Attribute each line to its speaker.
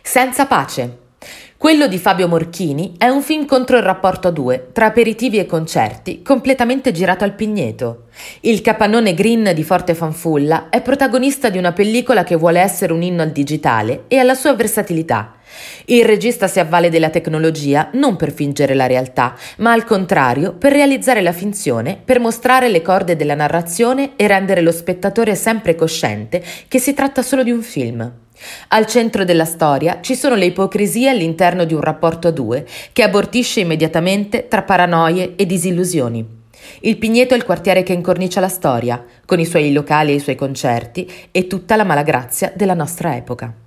Speaker 1: Senza pace. Quello di Fabio Morchini è un film contro il rapporto a due, tra aperitivi e concerti, completamente girato al Pigneto. Il capannone green di Forte Fanfulla è protagonista di una pellicola che vuole essere un inno al digitale e alla sua versatilità. Il regista si avvale della tecnologia non per fingere la realtà, ma al contrario per realizzare la finzione, per mostrare le corde della narrazione e rendere lo spettatore sempre cosciente che si tratta solo di un film. Al centro della storia ci sono le ipocrisie all'interno di un rapporto a due che abortisce immediatamente tra paranoie e disillusioni. Il Pigneto è il quartiere che incornicia la storia, con i suoi locali e i suoi concerti e tutta la malagrazia della nostra epoca.